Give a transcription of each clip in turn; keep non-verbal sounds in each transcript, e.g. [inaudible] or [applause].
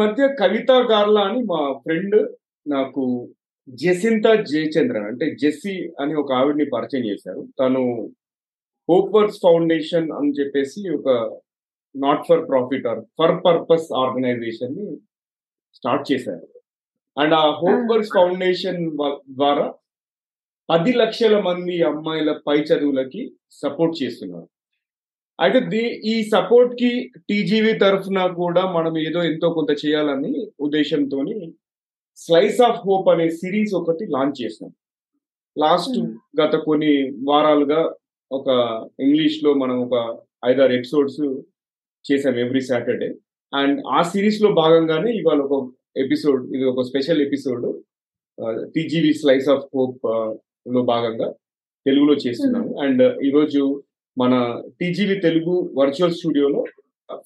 మధ్య కవిత గార్లా అని మా ఫ్రెండ్ నాకు జెసింతా జయచంద్రన్ అంటే జెస్సీ అని ఒక ఆవిడని పరిచయం చేశారు. తను హోప్ వర్క్స్ ఫౌండేషన్ అని చెప్పేసి ఒక not for profit or for purpose ఆర్గనైజేషన్ని start చేశారు. అండ్ ఆ హోప్ వర్క్స్ ఫౌండేషన్ ద్వారా పది లక్షల మంది అమ్మాయిల పై చదువులకి సపోర్ట్ చేస్తున్నారు. అయితే దీ ఈ సపోర్ట్కి టీజీవీ తరఫున కూడా మనం ఏదో ఎంతో కొంత చేయాలని ఉద్దేశంతో స్లైస్ ఆఫ్ హోప్ అనే సిరీస్ ఒకటి లాంచ్ చేసినాం. లాస్ట్ గత కొన్ని వారాలుగా ఒక ఇంగ్లీష్లో మనం ఒక ఐదారు ఎపిసోడ్స్ చేసాం ఎవ్రీ సాటర్డే అండ్ ఆ సిరీస్లో భాగంగానే ఇవాళ ఒక ఎపిసోడ్ ఇది ఒక special episode TGV slice of హోప్లో భాగంగా తెలుగులో చేస్తున్నాము. అండ్ ఈరోజు మన టీజీవీ తెలుగు వర్చువల్ స్టూడియోలో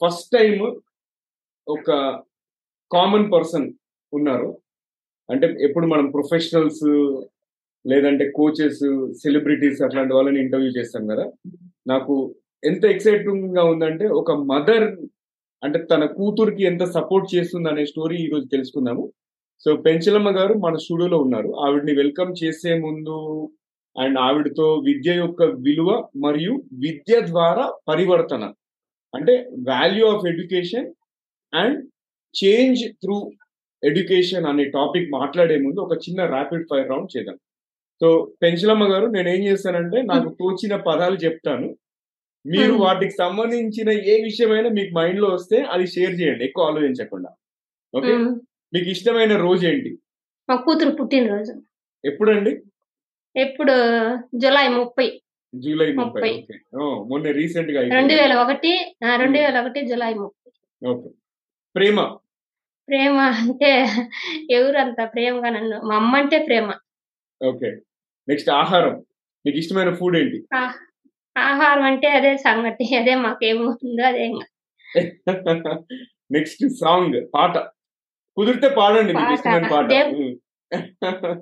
ఫస్ట్ టైం ఒక కామన్ పర్సన్ ఉన్నారు. అంటే ఎప్పుడు మనం ప్రొఫెషనల్స్ లేదంటే కోచెస్ సెలబ్రిటీస్ అట్లాంటి వాళ్ళని ఇంటర్వ్యూ చేస్తాం కదా. నాకు ఎంత ఎక్సైటింగ్గా ఉందంటే ఒక మదర్ అంటే తన కూతురికి ఎంత సపోర్ట్ చేస్తుంది అనే స్టోరీ ఈ రోజు తెలుసుకుందాము. సో పెంచలమ్మ గారు మన స్టూడియోలో ఉన్నారు. ఆవిడని వెల్కమ్ చేసే ముందు అండ్ ఆవిడతో విద్య యొక్క విలువ మరియు విద్య ద్వారా పరివర్తన. అంటే value of education and change through education అనే టాపిక్ మాట్లాడే ముందు ఒక చిన్న ర్యాపిడ్ ఫైర్ రౌండ్ చేద్దాం. సో పెంచలమ్మ గారు నేను ఏం చేస్తానంటే నాకు తోచిన పదాలు చెప్తాను. మీరు వాటికి సంబంధించిన ఏ విషయమైనా మీకు మైండ్లో వస్తే అది షేర్ చేయండి ఎక్కువ ఆలోచించకుండా. ఓకే? మీకు ఇష్టమైన రోజు ఏంటి? మా కూతురు పుట్టినరోజు. ఎప్పుడండి? ఎప్పుడు? జూలై ముప్పై. జూలై ముప్పై మొన్న రీసెంట్గా రెండు వేల ఒకటి ఆ, రెండు వేల ఒకటి జూలై ముప్పై. ప్రేమ? ప్రేమ అంటే ఎవరంత ప్రేమగా నన్ను మా అమ్మ అంటే ప్రేమ. ఓకే. నెక్స్ట్ ఆహారం. మీకు ఇష్టమైన ఫుడ్ ఏంటి? ఆహారం అంటే అదే సంగతి. అదే మాకేమవుతుందో అదే. [laughs] నెక్స్ట్ సాంగ్ పాట. కుదిరితే పాడండి పాట. ఇష్టమైన.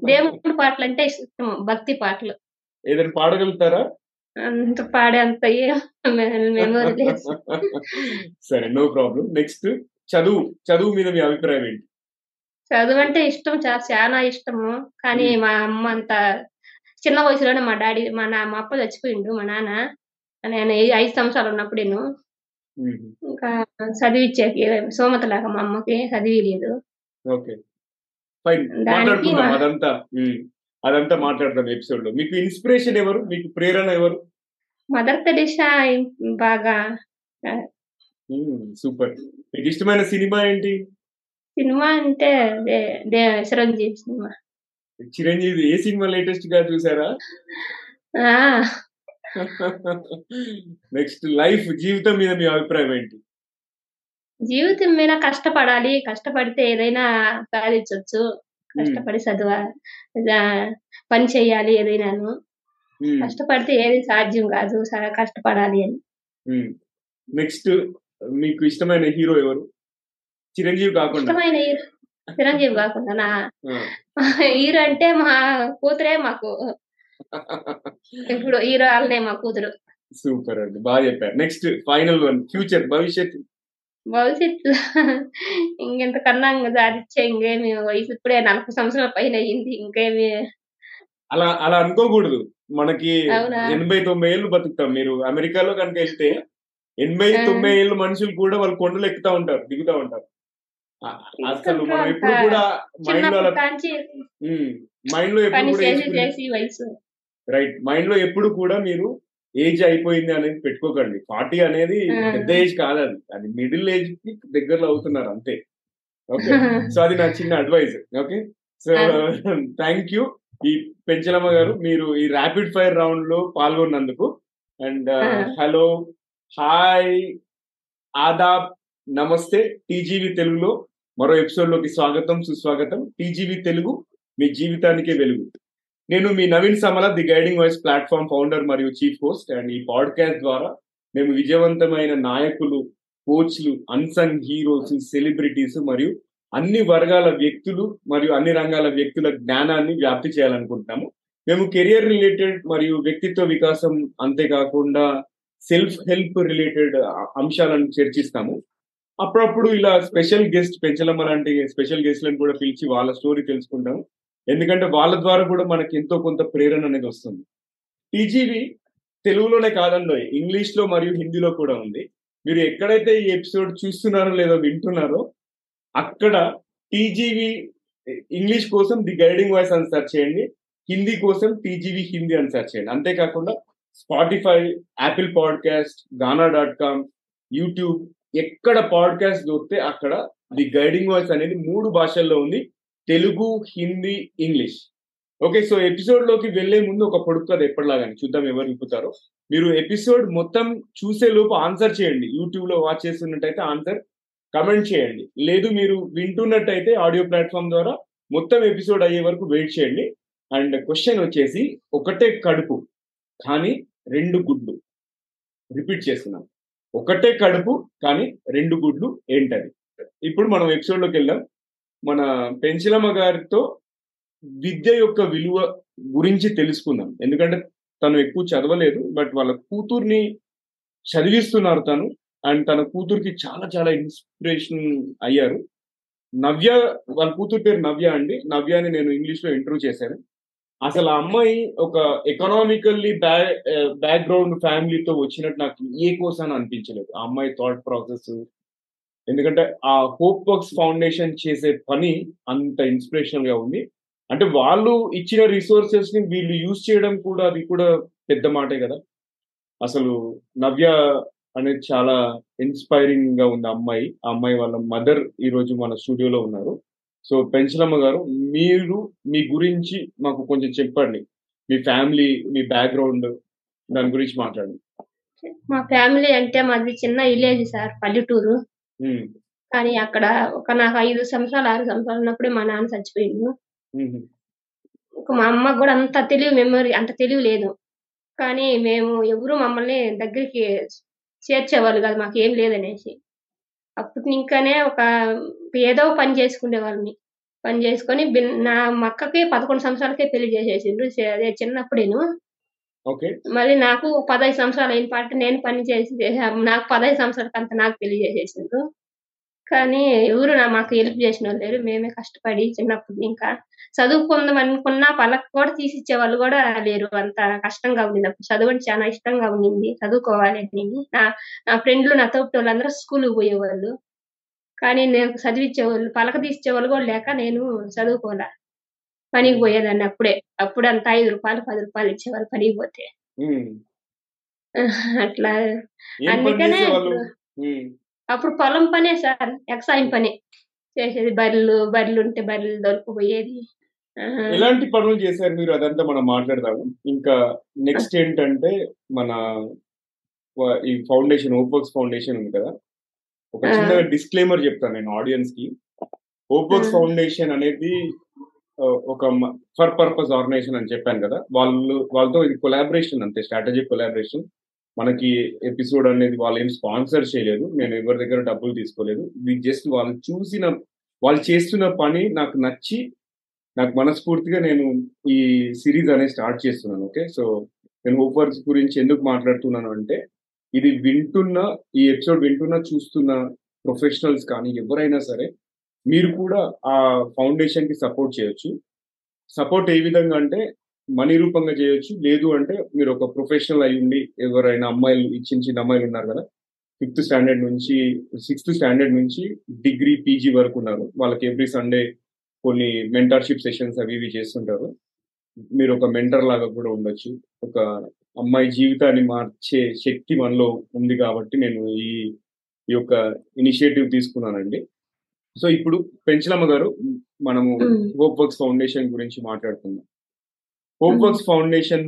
దేవుడి పాటలు అంటే ఇష్టం భక్తి పాటలు. ఏదైనా పాడగలుగుతారా? అంత పాడే అంత సరే నో ప్రాబ్లం. నెక్స్ట్ చదువు. చదువు మీద మీ అభిప్రాయం ఏంటి? చదువు అంటే ఇష్టం చాలా ఇష్టము. కానీ. మా అమ్మ అంత చిన్న వయసులోనే మా డాడీ మా నా మా అప్ప చచ్చిపోయిండు మా నాన్న. నేను ఐదు సంవత్సరాలు ఉన్నప్పుడు నేను. ఇంకా చదివిచ్చాకి సోమత లేక మా అమ్మకి చదివిలేదు. ఫైన్ మాట్లాడుకుందాం. అదంతా. అదంతా మాట్లాడదాం ఎపిసోడ్లో మీకు ఇన్స్పిరేషన్ ఎవరు? మీకు ప్రేరణ ఎవరు? మదర్ తెరిసా బాగా సూపర్. మీకు ఇష్టమైన సినిమా ఏంటి? సినిమా అంటే చిరంజీవి సినిమా. చిరంజీవి ఏ సినిమా లేటెస్ట్గా చూసారా [laughs] నెక్స్ట్ లైఫ్ జీవితం మీద మీ అభిప్రాయం ఏంటి? జీవితం మీద కష్టపడాలి. కష్టపడితే ఏదైనా సాధించవచ్చు కష్టపడి చదువ పని చేయాలి ఏదైనాను. కష్టపడితే ఏది సాధ్యం కాదు. చాలా కష్టపడాలి అని. నెక్స్ట్ మీకు ఇష్టమైన హీరో ఎవరు? చిరంజీవి కాకుండా. ఇష్టమైన హీరో చిరంజీవి కాకుండా నా. హీరో అంటే మా కూతురే మాకు. ఇప్పుడు హీరో వాళ్ళనే మా కూతురు. సూపర్ అండి. బాగా చెప్పారు. Next final one. ఫ్యూచర్ భవిష్యత్ భవిష్యత్తు ఇంకెంతకన్నా ఇంకా సాధించే ఇంకేమి వయసు ఇప్పుడే నలభై సంవత్సరాల పైన అయ్యింది ఇంకేమి. అలా అలా అనుకోకూడదు. మనకి? ఎనభై తొంభై ఏళ్ళు బతుకుతాం మీరు. అమెరికాలో కనుక వెళ్తే ఎనభై. తొంభై ఏళ్ళు మనుషులు కూడా వాళ్ళు కొండలు ఎక్కుతా ఉంటారు దిగుతా ఉంటారు. అసలు మనం ఎప్పుడు కూడా మైండ్లో మైండ్లో ఎప్పుడు రైట్ మైండ్లో ఎప్పుడు కూడా మీరు ఏజ్ అయిపోయింది అనేది పెట్టుకోకండి. ఫార్టీ అనేది. పెద్ద ఏజ్ కాదు అది అది మిడిల్ ఏజ్కి దగ్గరలో అవుతున్నారు అంతే. ఓకే. [laughs] సో అది నా చిన్న advise. Okay. So thank you. ఈ పెంచలమ్మ గారు మీరు ఈ ర్యాపిడ్ ఫైర్ రౌండ్లో పాల్గొన్నందుకు. అండ్. హలో హాయ్ ఆదాబ్ నమస్తే టీజీవి తెలుగులో మరో ఎపిసోడ్లోకి స్వాగతం సుస్వాగతం. టీజీవి తెలుగు మీ జీవితానికే వెలుగు. నేను మీ Naveen Samala the guiding voice platform founder మరియు చీఫ్ హోస్ట్ అండ్ ఈ పాడ్కాస్ట్ ద్వారా మేము విజయవంతమైన నాయకులు కోచ్లు అన్సంగ్ హీరోస్ సెలబ్రిటీస్ మరియు అన్ని వర్గాల వ్యక్తులు మరియు అన్ని రంగాల వ్యక్తుల జ్ఞానాన్ని వ్యాప్తి చేయాలనుకుంటున్నాము. మేము కెరియర్ రిలేటెడ్ మరియు వ్యక్తిత్వ వికాసం అంతేకాకుండా సెల్ఫ్ హెల్ప్ రిలేటెడ్ అంశాలను చర్చిస్తాము. అప్పుడప్పుడు ఇలా స్పెషల్ గెస్ట్ పెంచలమ్మ లాంటి స్పెషల్ గెస్ట్లను కూడా పిలిచి వాళ్ళ స్టోరీ తెలుసుకుంటాము. ఎందుకంటే వాళ్ళ ద్వారా కూడా మనకి ఎంతో కొంత ప్రేరణ అనేది వస్తుంది. టీజీవి తెలుగులోనే కాదంలో ఇంగ్లీష్లో మరియు హిందీలో కూడా ఉంది. మీరు ఎక్కడైతే ఈ ఎపిసోడ్ చూస్తున్నారో లేదో వింటున్నారో అక్కడ టీజీవి ఇంగ్లీష్ కోసం ది గైడింగ్ వాయిస్ అని సెర్చ్ చేయండి హిందీ కోసం టీజీవి హిందీ అని సెర్చ్ చేయండి. అంతేకాకుండా Spotify Apple podcast Gaana dot com YouTube ఎక్కడ పాడ్కాస్ట్ దొరికితే అక్కడ ది గైడింగ్ వాయిస్ అనేది మూడు భాషల్లో ఉంది. Telugu Hindi English. Okay so ఎపిసోడ్లోకి వెళ్ళే ముందు ఒక పొడుపు కథ ఎప్పటిలాగానే చూద్దాం ఎవరు నింపుతారో. మీరు ఎపిసోడ్ మొత్తం చూసే లోపు ఆన్సర్ చేయండి. యూట్యూబ్లో వాచ్ చేస్తున్నట్టయితే ఆన్సర్ కమెంట్ చేయండి. లేదు మీరు వింటున్నట్టయితే ఆడియో ప్లాట్ఫామ్ ద్వారా మొత్తం ఎపిసోడ్ అయ్యే వరకు వెయిట్ చేయండి. అండ్ క్వశ్చన్ వచ్చేసి ఒకటే కడుపు కానీ రెండు గుడ్లు. రిపీట్ చేస్తున్నాం. ఒకటే కడుపు కానీ రెండు గుడ్లు ఏంటది? ఇప్పుడు మనం ఎపిసోడ్లోకి వెళ్దాం. మన పెంచలమ్మ గారితో విద్య యొక్క విలువ గురించి తెలుసుకుందాం. ఎందుకంటే తను ఎక్కువ చదవలేదు బట్ వాళ్ళ కూతుర్ని చదివిస్తున్నారు తను. అండ్ తన కూతురికి చాలా చాలా ఇన్స్పిరేషన్ అయ్యారు. నవ్య వాళ్ళ కూతురు పేరు నవ్య అండి. నవ్యాని నేను ఇంగ్లీష్లో ఇంటర్వ్యూ చేశాను. అసలు ఆ అమ్మాయి ఒక ఎకనామికల్లీ బ్యాక్ బ్యాక్గ్రౌండ్ ఫ్యామిలీతో వచ్చినట్టు నాకు ఏ కోసం అనిపించలేదు. ఆ అమ్మాయి థాట్ ప్రాసెస్ ఎందుకంటే ఆ హోప్ వర్క్స్ ఫౌండేషన్ చేసే పని అంత ఇన్స్పిరేషనల్గా ఉంది. అంటే వాళ్ళు ఇచ్చిన రిసోర్సెస్ని వీళ్ళు యూజ్ చేయడం కూడా అది కూడా పెద్ద మాటే కదా. అసలు నవ్య అనేది చాలా ఇన్స్పైరింగ్గా ఉంది అమ్మాయి. ఆ అమ్మాయి వాళ్ళ మదర్ ఈ రోజు మన స్టూడియోలో ఉన్నారు. సో పెంచలమ్మ గారు మీరు మీ గురించి మాకు కొంచెం చెప్పండి. మీ ఫ్యామిలీ మీ బ్యాక్గ్రౌండ్ దాని గురించి మాట్లాడండి. మా ఫ్యామిలీ అంటే మాది చిన్న విలేజ్ సార్ పల్లెటూరు. కానీ అక్కడ ఒక నాకు ఐదు సంవత్సరాలు ఆరు సంవత్సరాలు ఉన్నప్పుడే మా నాన్న చచ్చిపోయిండు. మా అమ్మకు కూడా అంత తెలివి మెమరీ అంత తెలివి లేదు. కానీ మేము ఎవరు మమ్మల్ని దగ్గరికి చేర్చేవాళ్ళు కాదు మాకు ఏం లేదనేసి. అప్పుడు ఇంకానే ఒక ఏదో పని చేసుకునే వాళ్ళని. పని చేసుకొని నా మక్కకి పదకొండు సంవత్సరాలకే పెళ్ళి చేసేసిండ్రు. అదే చిన్నప్పుడేను. మళ్ళీ నాకు పదహైదు సంవత్సరాలు అయిన పాటు నేను పని చేసి నాకు పదహైదు సంవత్సరాలకి అంత నాకు పెళ్ళి చేసేసిండ్రు. కానీ ఎవరు నా మాకు హెల్ప్ చేసిన వాళ్ళు లేరు. మేమే కష్టపడి చిన్నప్పుడు ఇంకా చదువుకుందాం అనుకున్నా పలక కూడా తీసిచ్చే వాళ్ళు కూడా లేరు. అంత కష్టంగా ఉండింది అప్పుడు చదువు అంటే చాలా ఇష్టంగా ఉండింది. చదువుకోవాలి అని నా నా ఫ్రెండ్లు నా తోటి వాళ్ళందరూ స్కూల్కి పోయేవాళ్ళు. కానీ నేను చదివించేవాళ్ళు పలక తీసిచ్చేవాళ్ళు కూడా లేక నేను చదువుకోలే. పనికి పోయేదాన్ని అప్పుడే. అప్పుడు అంత ఐదు రూపాయలు పది రూపాయలు ఇచ్చేవాళ్ళు పనికి పోతే. [laughs] అట్లా అందుకనే అప్పుడు పొలం పనే సార్ వ్యవసాయం పని. చేసేది బర్రెలు బర్రెలు ఉంటే బర్రెలు దొరికిపోయేది. ఎలాంటి పనులు చేశారు మీరు? అదంతా మనం మాట్లాడదాము. ఇంకా నెక్స్ట్ ఏంటంటే మన ఈ ఫౌండేషన్ ఓప్వర్క్స్ ఫౌండేషన్ ఉంది కదా? ఒక చిన్న డిస్క్లైమర్ చెప్తాను నేను ఆడియన్స్కి ఓప్వర్క్స్. ఫౌండేషన్ అనేది ఒక ఫర్ పర్పస్ ఆర్గనైజేషన్ అని చెప్పాను కదా వాళ్ళు వాళ్ళతో ఇది కొలాబరేషన్ అంతే స్ట్రాటజిక్ కొలాబరేషన్. మనకి ఎపిసోడ్ అనేది వాళ్ళు ఏం స్పాన్సర్ చేయలేదు నేను ఎవరి దగ్గర డబ్బులు తీసుకోలేదు. ఇది జస్ట్ వాళ్ళు చూసిన వాళ్ళు చేస్తున్న పని నాకు నచ్చి నాకు మనస్ఫూర్తిగా నేను ఈ సిరీస్ అనేది స్టార్ట్ చేస్తున్నాను ఓకే? సో నేను హోప్ గురించి ఎందుకు మాట్లాడుతున్నాను అంటే ఇది వింటున్న ఈ ఎపిసోడ్ వింటున్న చూస్తున్న ప్రొఫెషనల్స్ కానీ ఎవరైనా సరే మీరు కూడా ఆ ఫౌండేషన్కి సపోర్ట్ చేయొచ్చు. సపోర్ట్ ఏ విధంగా అంటే మనీ రూపంగా చేయొచ్చు. లేదు అంటే మీరు ఒక ప్రొఫెషనల్ అయి ఉండి ఎవరైనా అమ్మాయిలు ఇచ్చిన చిన్న చిన్న అమ్మాయిలు ఉన్నారు కదా ఫిఫ్త్ స్టాండర్డ్ నుంచి సిక్స్త్ స్టాండర్డ్ నుంచి డిగ్రీ పీజీ వరకు ఉన్నారు. వాళ్ళకి ఎవ్రీ సండే కొన్ని మెంటర్షిప్ సెషన్స్ అవి ఇవి చేస్తుంటారు. మీరు ఒక మెంటర్ లాగా కూడా ఉండొచ్చు. ఒక అమ్మాయి జీవితాన్ని మార్చే శక్తి మనలో ఉంది కాబట్టి నేను ఈ ఈ యొక్క ఇనిషియేటివ్ తీసుకున్నానండి. సో ఇప్పుడు పెంచలమ్మ గారు మనము. హోప్ వర్క్స్ ఫౌండేషన్ గురించి మాట్లాడుకుందాం. హోప్ వర్క్స్ ఫౌండేషన్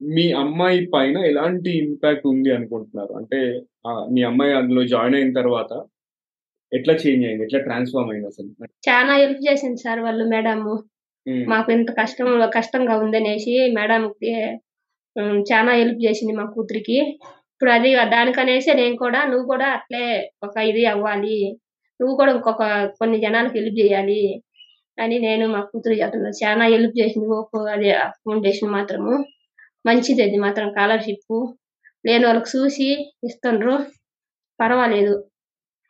మీ అమ్మాయి పైన ఎలాంటి ఇంపాక్ట్ ఉంది అనుకుంటున్నారు? అంటే మీ అమ్మాయి అందులో జాయిన్ అయిన తర్వాత ఎట్లా చేంజ్ అయింది? ఎట్లా ట్రాన్స్ఫార్మ్ అయింది అసలు? చాలా హెల్ప్ చేసింది సార్ వాళ్ళు మేడం మాకు ఇంత కష్టం కష్టంగా ఉందనేసి ఉమ్, చాలా హెల్ప్ చేసింది మా కూతురికి. ఇప్పుడు అది దానికనేసి నేను కూడా నువ్వు కూడా అట్లే ఒక ఇది అవ్వాలి. నువ్వు కూడా ఇంకొక కొన్ని జనాలకు హెల్ప్ చేయాలి అని నేను మా కూతురు చెప్తున్నాను చాలా హెల్ప్ చేసింది. ఓపో అదే ఫౌండేషన్ మాత్రము. మంచిది అది మాత్రం స్కాలర్షిప్ లేని వాళ్ళకి చూసి ఇస్తుండ్రు. పర్వాలేదు.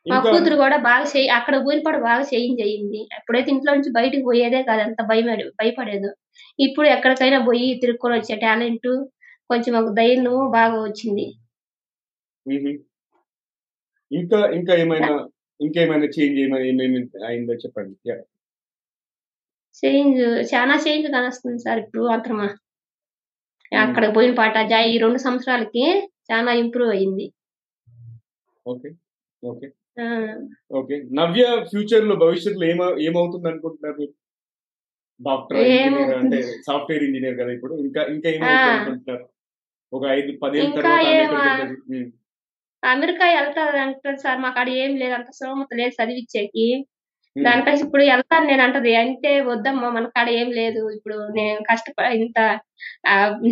మా కూతురు కూడా బాగా చేయి అక్కడ పోయిన కూడా బాగా చేంజ్ అయ్యింది ఎప్పుడైతే ఇంట్లో నుంచి బయటికి పోయేదే కాదు అంత భయం భయపడేది. ఇప్పుడు ఎక్కడికైనా పోయి తిరుక్కొని వచ్చే టాలెంట్ కొంచెం ఒక ధైర్యం బాగా వచ్చింది. ఇంకా ఇంకా ఏమైనా ఇంకేమైనా చేంజ్ ఏమైనా ఏమేమి అయిందో చెప్పండి. చేంజ్ చాలా చేంజ్ కానొస్తుంది సార్ ఇప్పుడు మాత్రమా. అక్కడ పోయిన పాట జా- ఈ రెండు సంవత్సరాలకి చాలా ఇంప్రూవ్ అయ్యింది ఓకే ఓకే. ఓకే. నవ్య ఫ్యూచర్లో భవిష్యత్తులో ఏమ ఏమవుతుంది అనుకుంటున్నారు మీరు? డాక్టర్. ఇంజనీర్ అంటే సాఫ్ట్వేర్ ఇంజనీర్ కదా ఇప్పుడు. ఇంకా ఇంకా ఏమవుతుంది. అనుకుంటున్నారు ఒక ఐదు పదేళ్ళ అమెరికా వెళ్తారు అంటారు సార్ మాకు అక్కడ ఏం లేదు అంత స్తోమత లేదు చదివిచ్చేకి. దానికైతే ఇప్పుడు వెళ్తాను నేను అంటది అంటే వద్దమ్మా మన కాడ ఏం లేదు ఇప్పుడు నేను కష్టపడి ఇంత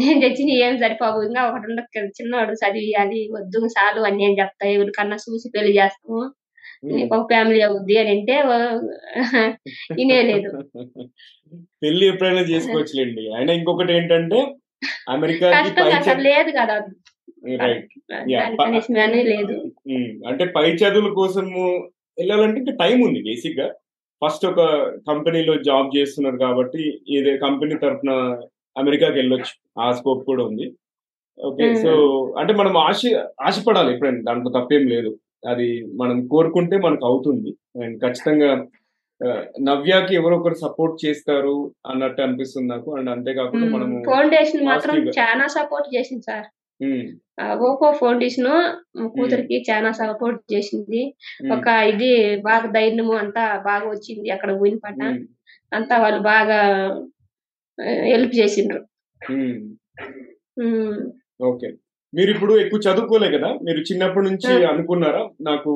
నేను తెచ్చిన ఏం సరిపోవు ఇంకా ఒకటి ఉండదు కదా, చిన్నవాడు చదివియాలి వద్దు చాలు అని నేను చెప్తా ఎవరికన్నా చూసి పెళ్ళి చేస్తాము. నీకు ఒక ఫ్యామిలీ అవుద్ది అని అంటే ఇనే లేదు. పెళ్ళి ఎప్పుడైనా చేసుకోవచ్చులేండి. అయినా ఇంకొకటి ఏంటంటే అక్కడ లేదు కదా. అంటే పై చదువుల కోసము వెళ్ళాలంటే ఇంకా టైం ఉంది బేసిక్గా. ఫస్ట్ ఒక కంపెనీలో జాబ్ చేస్తున్నారు కాబట్టి ఇదే కంపెనీ తరఫున అమెరికాకి వెళ్ళొచ్చు. ఆ స్కోప్ కూడా ఉంది. Okay Hmm. సో అంటే మనం ఆశ ఆశపడాలి ఎప్పుడైనా. దాంట్లో తప్పేం లేదు. అది మనం కోరుకుంటే మనకు అవుతుంది. అండ్ ఖచ్చితంగా నవ్యాకి ఎవరో ఒకరు సపోర్ట్ చేస్తారు అన్నట్టు అనిపిస్తుంది నాకు. అండ్ అంతేకాకుండా మనము ఫౌండేషన్ మాత్రం. చాలా సపోర్ట్ చేసింది సార్. ఓపో ఫౌండేషన్ కూతురికి చాలా సపోర్ట్ చేసింది. ఒక ఇది బాగా ధైర్యము అంతా బాగా వచ్చింది అక్కడ పోయిన ఉమ్, అంతా వాళ్ళు బాగా హెల్ప్ చేసిండ్రు. ఓకే. మీరు ఇప్పుడు ఎక్కువ చదువుకోలే కదా? మీరు చిన్నప్పటి నుంచి. అనుకున్నారా? నాకు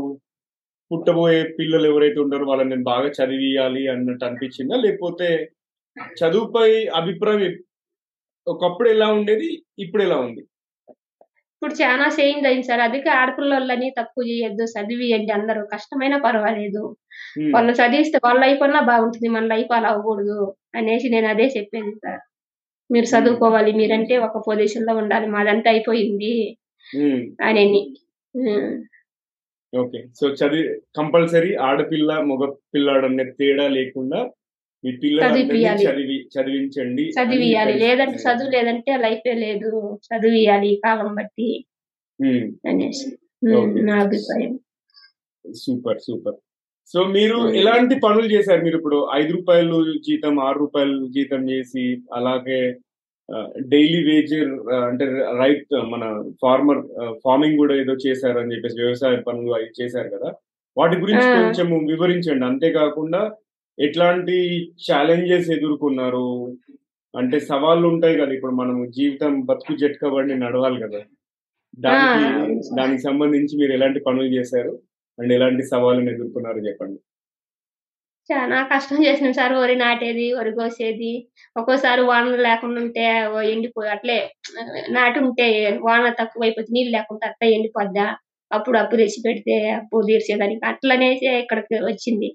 పుట్టబోయే పిల్లలు ఎవరైతే ఉంటారో వాళ్ళని నేను బాగా చదివియాలి అన్నట్టు అనిపించిందా? లేకపోతే చదువుపై అభిప్రాయం ఒకప్పుడు ఎలా ఉండేది ఇప్పుడు ఎలా ఉంది? ఇప్పుడు చాలా చేంజ్ అయింది సార్. అందుకే ఆడపిల్లలని తక్కువ చేయొద్దు చదివియండి అందరూ. కష్టమైనా పర్వాలేదు. వాళ్ళు చదివిస్తే వాళ్ళ లైఫ్ అన్నా బాగుంటుంది. మన లైఫ్ అలా అవ్వకూడదు అనేసి నేను అదే చెప్పేది సార్. మీరు చదువుకోవాలి మీరంటే ఒక పొజిషన్లో ఉండాలి. మాదంతా అయిపోయింది అని ఓకే. సో చదివి కంపల్సరీ ఆడపిల్ల మగ పిల్లాడు అనే తేడా లేకుండా మీ చదివిపియాలి. చదివి చదివించండి. చదివియాలి. లేదంటే చదువు లేదంటే లైఫే లేదు. చదివియాలి కాలం బట్టి. అనేసి. నా అభిప్రాయం. Super super. సో మీరు. ఎలాంటి పనులు చేశారు మీరు ఇప్పుడు? ఐదు రూపాయలు జీతం ఆరు రూపాయలు జీతం చేసి అలాగే డైలీ వేజ్ అంటే రైత్ మన ఫార్మర్ ఫార్మింగ్ కూడా ఏదో చేశారు అని చెప్పేసి వ్యవసాయ పనులు అవి చేశారు కదా? వాటి గురించి. కొంచెం వివరించండి. అంతేకాకుండా ఎట్లాంటి ఛాలెంజెస్ ఎదుర్కొన్నారు? అంటే సవాళ్ళు ఉంటాయి కదా ఇప్పుడు మనం జీవితం బతుకు జట్కబడి నడవాలి కదా. దానికి. దానికి సంబంధించి మీరు ఎలాంటి పనులు చేశారు? అండ్ ఎలాంటి సవాళ్ళను ఎదుర్కొన్నారు చెప్పండి. చాలా కష్టం చేసినాం సార్ వరి నాటేది వరి కోసేది. ఒక్కోసారి వానలు లేకుండా ఉంటే ఎండిపోయి అట్లే నాటి ఉంటే వాన తక్కువ అయిపోతే నీళ్ళు లేకుండా అట్లా ఎండిపోద్దా? అప్పుడు అప్పు తెచ్చి పెడితే అప్పు తీర్చేదానికి అట్లనేసి ఇక్కడికి వచ్చింది.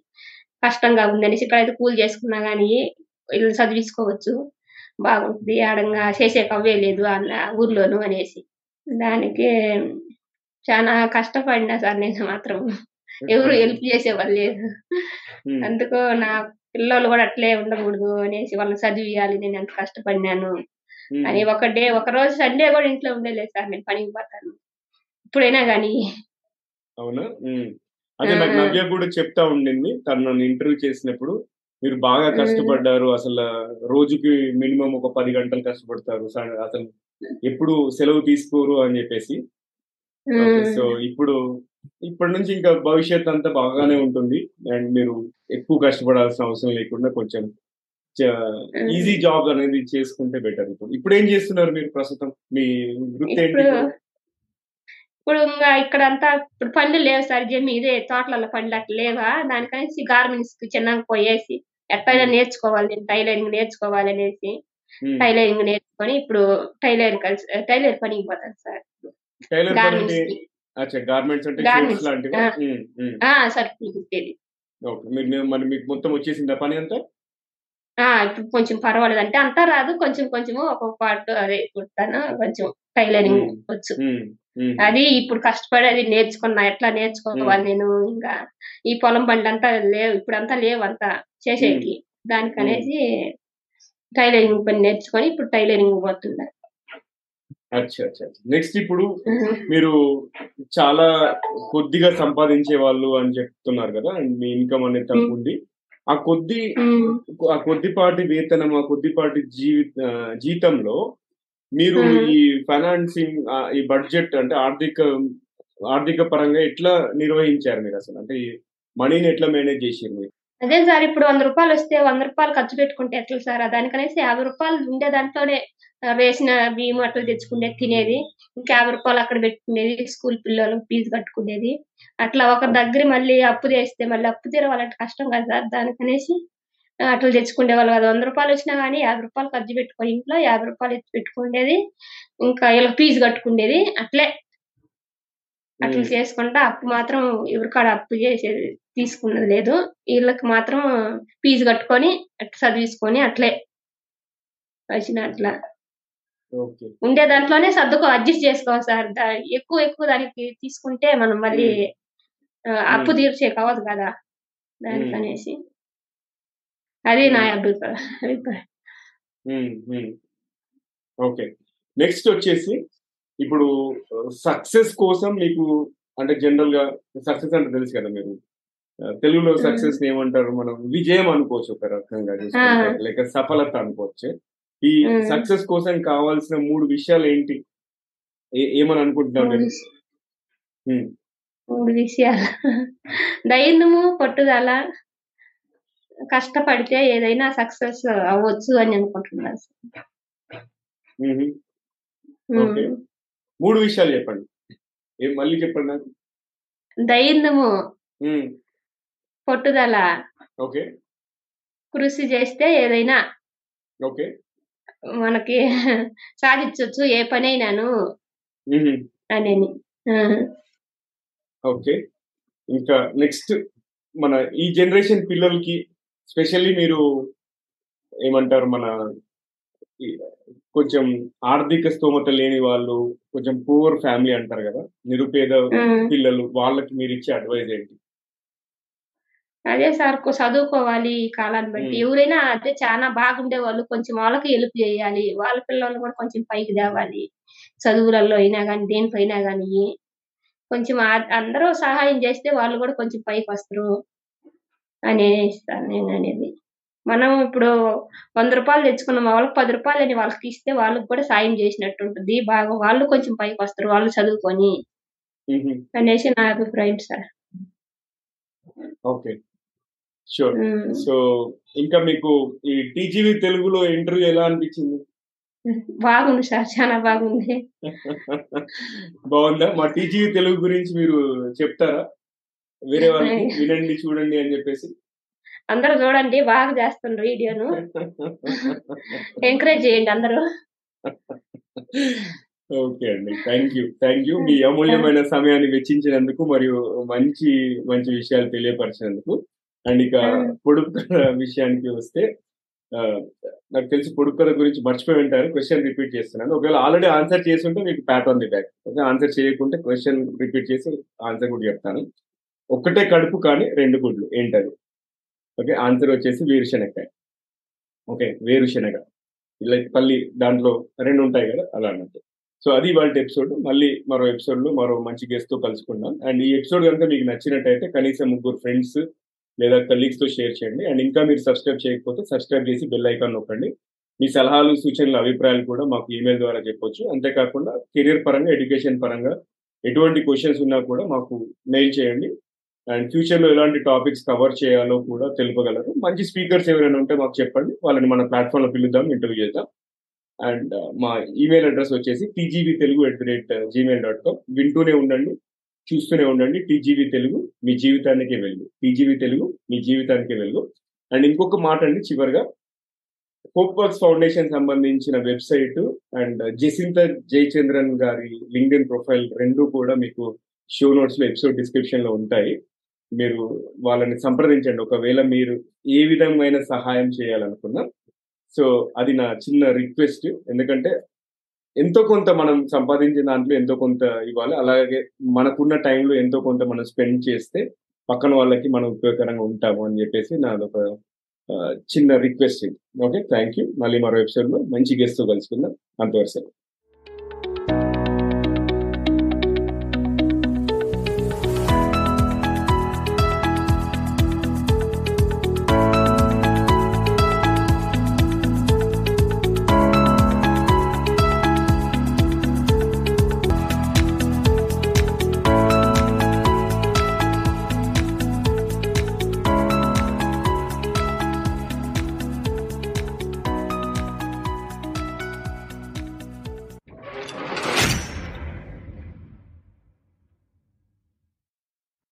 కష్టంగా ఉందనేసి ఇక్కడైతే కూలి చేసుకున్నా గానీ ఇల్లు చదివించుకోవచ్చు బాగుంటుంది ఆడంగా చేసే కవ్వే లేదు అన్న ఊర్లోను అనేసి దానికి చాలా కష్టపడినా సార్ నేను మాత్రం ఎవరు హెల్ప్ చేసేవాళ్ళు లేదు. అందుకు నా పిల్లలు కూడా అట్లే ఉండకూడదు అనేసి వాళ్ళని చదివియాలి నేను ఎంత కష్టపడినాను. అని ఒక డే ఒక రోజు సండే కూడా ఇంట్లో ఉండలేదు సార్ నేను పనికి పోతాను ఇప్పుడైనా కానీ అవునా. అదే నాకు. నవ్య కూడా చెప్తా ఉండింది. తను నన్ను ఇంటర్వ్యూ చేసినప్పుడు మీరు బాగా కష్టపడ్డారు. అసలు రోజుకి మినిమం ఒక పది గంటలు కష్టపడతారు. అసలు ఎప్పుడు సెలవు తీసుకోరు అని చెప్పేసి. సో ఇప్పుడు ఇప్పటి నుంచి ఇంకా భవిష్యత్ అంతా బాగానే ఉంటుంది. అండ్ మీరు ఎక్కువ కష్టపడాల్సిన అవసరం లేకుండా కొంచెం ఈజీ జాబ్ అనేది చేసుకుంటే బెటర్. ఇప్పుడు ఇప్పుడు ఏం చేస్తున్నారు మీరు ప్రస్తుతం? మీ వృత్తి ఏంటి ఇప్పుడు ఇంకా ఇక్కడ అంతా ఇప్పుడు పనులు లేవు సార్ జమి ఇదే తోటలలో పనులు అట్లా లేవా? దానికనేసి గార్మెంట్స్కి చిన్నగా పోయేసి ఎట్లయినా నేర్చుకోవాలి నేను టైలరింగ్ నేర్చుకోవాలి అనేసి. టైలరింగ్ నేర్చుకొని ఇప్పుడు టైలర్ కలిసి టైలర్ పనికి పోతాను సార్. గార్మెంట్స్ కుట్టేది మీకు మొత్తం వచ్చేసిందా పని అంతా? ఇప్పుడు కొంచెం పర్వాలేదు. అంటే అంతా రాదు కొంచెం కొంచెము ఒక్కొక్క పార్ట్ అదే కుడతాను కొంచెం టైలరింగ్. వచ్చు. అది ఇప్పుడు కష్టపడి అది నేర్చుకున్నా ఎట్లా నేర్చుకోవాలి నేను? ఇంకా ఈ పొలం బండి అంతా లేవు ఇప్పుడు అంతా లేవు అంతా చేసేకి. దానికనేసి టైలరింగ్ పని నేర్చుకొని ఇప్పుడు టైలరింగ్ పోతున్నా. అచ్చా అచ్చా నెక్స్ట్ ఇప్పుడు మీరు చాలా కొద్దిగా సంపాదించే వాళ్ళు అని చెప్తున్నారు కదా మీ ఇన్కమ్ అనేది తక్కువ ఉంది. ఆ కొద్ది. ఆ కొద్దిపాటి వేతనం ఆ కొద్దిపాటి జీవి జీతంలో మీరు. ఈ ఫైనాన్సింగ్ ఈ బడ్జెట్ అంటే ఆర్థిక ఆర్థిక పరంగా ఎట్లా నిర్వహించారు మీరు అసలు? అంటే ఈ మనీని ఎట్లా మేనేజ్ చేసారు మీరు? అదే సార్ ఇప్పుడు వంద రూపాయలు వస్తే వంద రూపాయలు ఖర్చు పెట్టుకుంటే ఎట్లా సార్? దానికనేసి యాభై రూపాయలు ఉండే దాంట్లోనే వేసిన బియ్యం అట్లా తెచ్చుకునేది తినేది. ఇంకా యాభై రూపాయలు అక్కడ పెట్టుకునేది స్కూల్ పిల్లలకు ఫీజు కట్టుకునేది. అట్లా ఒక దగ్గర మళ్ళీ అప్పు చేస్తే మళ్ళీ అప్పు తీరవాలంటే కష్టం కదా సార్. దానికనేసి అట్లా తెచ్చుకునే వాళ్ళు కదా. వంద రూపాయలు వచ్చినా కానీ యాభై రూపాయలు ఖర్చు పెట్టుకొని ఇంట్లో యాభై రూపాయలు ఎత్తి పెట్టుకునేది ఇంకా ఇలా ఫీజు కట్టుకునేది అట్లే. అట్లా. చేసుకుంటా అప్పు మాత్రం ఎవరికాడ అప్పు చేసేది తీసుకున్నది లేదు. వీళ్ళకి మాత్రం ఫీజు కట్టుకొని అట్లా చదివించుకొని అట్లే. వచ్చిన అట్లా. ఉండే దాంట్లోనే సర్దుకో అడ్జస్ట్ చేసుకోవాలి సార్. ఎక్కువ ఎక్కువ దానికి తీసుకుంటే మనం మళ్ళీ అప్పు తీర్చే కావదు కదా. దానికనేసి. అది నా అభిప్రాయం అభిప్రాయం ఓకే. నెక్స్ట్ వచ్చేసి ఇప్పుడు సక్సెస్ కోసం మీకు అంటే జనరల్గా సక్సెస్ అంటే తెలుసు కదా మీరు. తెలుగులో. సక్సెస్ ఏమంటారు మనం? విజయం అనుకోవచ్చు ఒక రకంగా. లేక సఫలత అనుకోవచ్చు. ఈ. సక్సెస్ కోసం కావాల్సిన మూడు విషయాలు ఏంటి? ఏమని అనుకుంటున్నారు మూడు విషయాలు. ధైర్యము పట్టుదల కష్టపడితే ఏదైనా సక్సెస్ అవ్వచ్చు అని అనుకుంటున్నాను. మూడు విషయాలు చెప్పండి. ఏం మళ్ళీ చెప్పండి నాకు? ధైర్యము మ్మ్. పట్టుదల. ఓకే. కృషి చేస్తే ఏదైనా ఓకే. మనకి [laughs] సాధించవచ్చు ఏ పని అయినాను. అనేది ఓకే. ఇంకా నెక్స్ట్ మన ఈ జనరేషన్ పిల్లలకి స్పెషల్లీ మీరు ఏమంటారు మన కొంచెం ఆర్థిక స్తోమత లేని వాళ్ళు కొంచెం పూర్ ఫ్యామిలీ అంటారు కదా నిరుపేద పిల్లలు వాళ్ళకి మీరు ఇచ్చే అడ్వైజ్ ఏంటి? అదే సార్ చదువుకోవాలి ఈ కాలాన్ని బట్టి. ఎవరైనా అదే చాలా బాగుండే వాళ్ళు కొంచెం వాళ్ళకి హెల్ప్ చేయాలి. వాళ్ళ పిల్లల్ని కూడా కొంచెం పైకి తేవాలి. చదువులలో అయినా కానీ దేనిపైనా కానీ కొంచెం అందరూ సహాయం చేస్తే వాళ్ళు కూడా కొంచెం పైకి వస్తారు. అనేస్తాను నేను అనేది. మనం ఇప్పుడు వంద రూపాయలు తెచ్చుకున్నాం వాళ్ళకి పది రూపాయలు అని వాళ్ళకి ఇస్తే వాళ్ళకి కూడా సాయం చేసినట్టు ఉంటుంది. బాగా వాళ్ళు కొంచెం పైకి వస్తారు వాళ్ళు చదువుకొని. అనేసి నా అభిప్రాయం సార్. ఓకే. షూర్. సో ఇంకా మీకు ఈ టీజీవీ తెలుగులో ఇంటర్వ్యూ ఎలా అనిపించింది? బాగుంది సార్ చాలా బాగుంది. [laughs] బాగుందా? మా టీజీవీ తెలుగు గురించి మీరు చెప్తారా? వేరే వాళ్ళకి వినండి చూడండి అని చెప్పేసి. అందరూ చూడండి బాగా చేస్తున్నారు వీడియోను. ఎంకరేజ్ చేయండి అందరూ. ఓకే అండి. Thank you. Thank you. మీ అమూల్యమైన సమయాన్ని వెచ్చించినందుకు మరియు మంచి మంచి విషయాలు తెలియపరిచినందుకు. అండ్ ఇక పొడుపు కథ విషయానికి వస్తే నాకు తెలిసి పొడుపు కథ గురించి మర్చిపోయి ఉంటారు. క్వశ్చన్ రిపీట్ చేస్తున్నాను. ఒకవేళ ఆల్రెడీ ఆన్సర్ చేస్తుంటే మీకు pat on the back. Okay answer చేయకుంటే క్వశ్చన్ రిపీట్ చేసి ఆన్సర్ కూడా చెప్తాను. ఒక్కటే కడుపు కానీ రెండు గుడ్లు ఏంటది? ఓకే ఆన్సర్ వచ్చేసి వేరుశనగకాయ. ఓకే వేరుశనగ. ఇలా పల్లి దాంట్లో రెండు ఉంటాయి కదా అలా అన్నట్టు. సో అది వాళ్ళ ఎపిసోడ్. మళ్ళీ మరో ఎపిసోడ్లో మరో మంచి గెస్ట్తో కలుసుకుందాం. అండ్ ఈ ఎపిసోడ్ కనుక మీకు నచ్చినట్టయితే కనీసం ముగ్గురు ఫ్రెండ్స్ లేదా కలీగ్స్తో షేర్ చేయండి. అండ్ ఇంకా మీరు సబ్స్క్రైబ్ చేయకపోతే సబ్స్క్రైబ్ చేసి బెల్ ఐకాన్ నొక్కండి. మీ సలహాలు సూచనలు అభిప్రాయాలు కూడా మాకు ఈమెయిల్ ద్వారా చెప్పొచ్చు. అంతేకాకుండా కెరీర్ పరంగా ఎడ్యుకేషన్ పరంగా ఎటువంటి క్వశ్చన్స్ ఉన్నా కూడా మాకు మెయిల్ చేయండి. అండ్ ఫ్యూచర్లో ఎలాంటి టాపిక్స్ కవర్ చేయాలో కూడా తెలుపగలరు. మంచి స్పీకర్స్ ఎవరైనా ఉంటే మాకు చెప్పండి. వాళ్ళని మన ప్లాట్ఫామ్లో పిలుద్దాం ఇంటర్వ్యూ చేద్దాం. అండ్ uh, మా ఈమెయిల్ అడ్రస్ వచ్చేసి TGV Telugu at the rate Gmail dot com వింటూనే ఉండండి చూస్తూనే ఉండండి. టీజీవీ తెలుగు మీ జీవితానికి వెలుగు. టీజీవీ తెలుగు మీ జీవితానికి వెలుగు. అండ్ ఇంకొక మాట అండి చివరిగా. హోప్ వర్క్స్ ఫౌండేషన్ సంబంధించిన website and uh, Jacintha Jayachandran గారి లింక్డ్ఇన్ ప్రొఫైల్ రెండు కూడా మీకు షో నోట్స్లో ఎపిసోడ్ డిస్క్రిప్షన్లో ఉంటాయి. మీరు వాళ్ళని సంప్రదించండి. ఒకవేళ మీరు ఏ విధమైన సహాయం చేయాలనుకున్నా సో అది నా చిన్న రిక్వెస్ట్. ఎందుకంటే ఎంతో కొంత మనం సంపాదించిన దాంట్లో ఎంతో కొంత ఇవ్వాలి. అలాగే మనకున్న టైంలో ఎంతో కొంత మనం స్పెండ్ చేస్తే పక్కన వాళ్ళకి మనం ఉపయోగకరంగా ఉంటాము అని చెప్పేసి నాదొక చిన్న రిక్వెస్ట్ ఇది. Okay thank you. మళ్ళీ మరో ఎపిసోడ్లో మంచి గెస్ట్ కలుసుకుందాం. అంతవరకు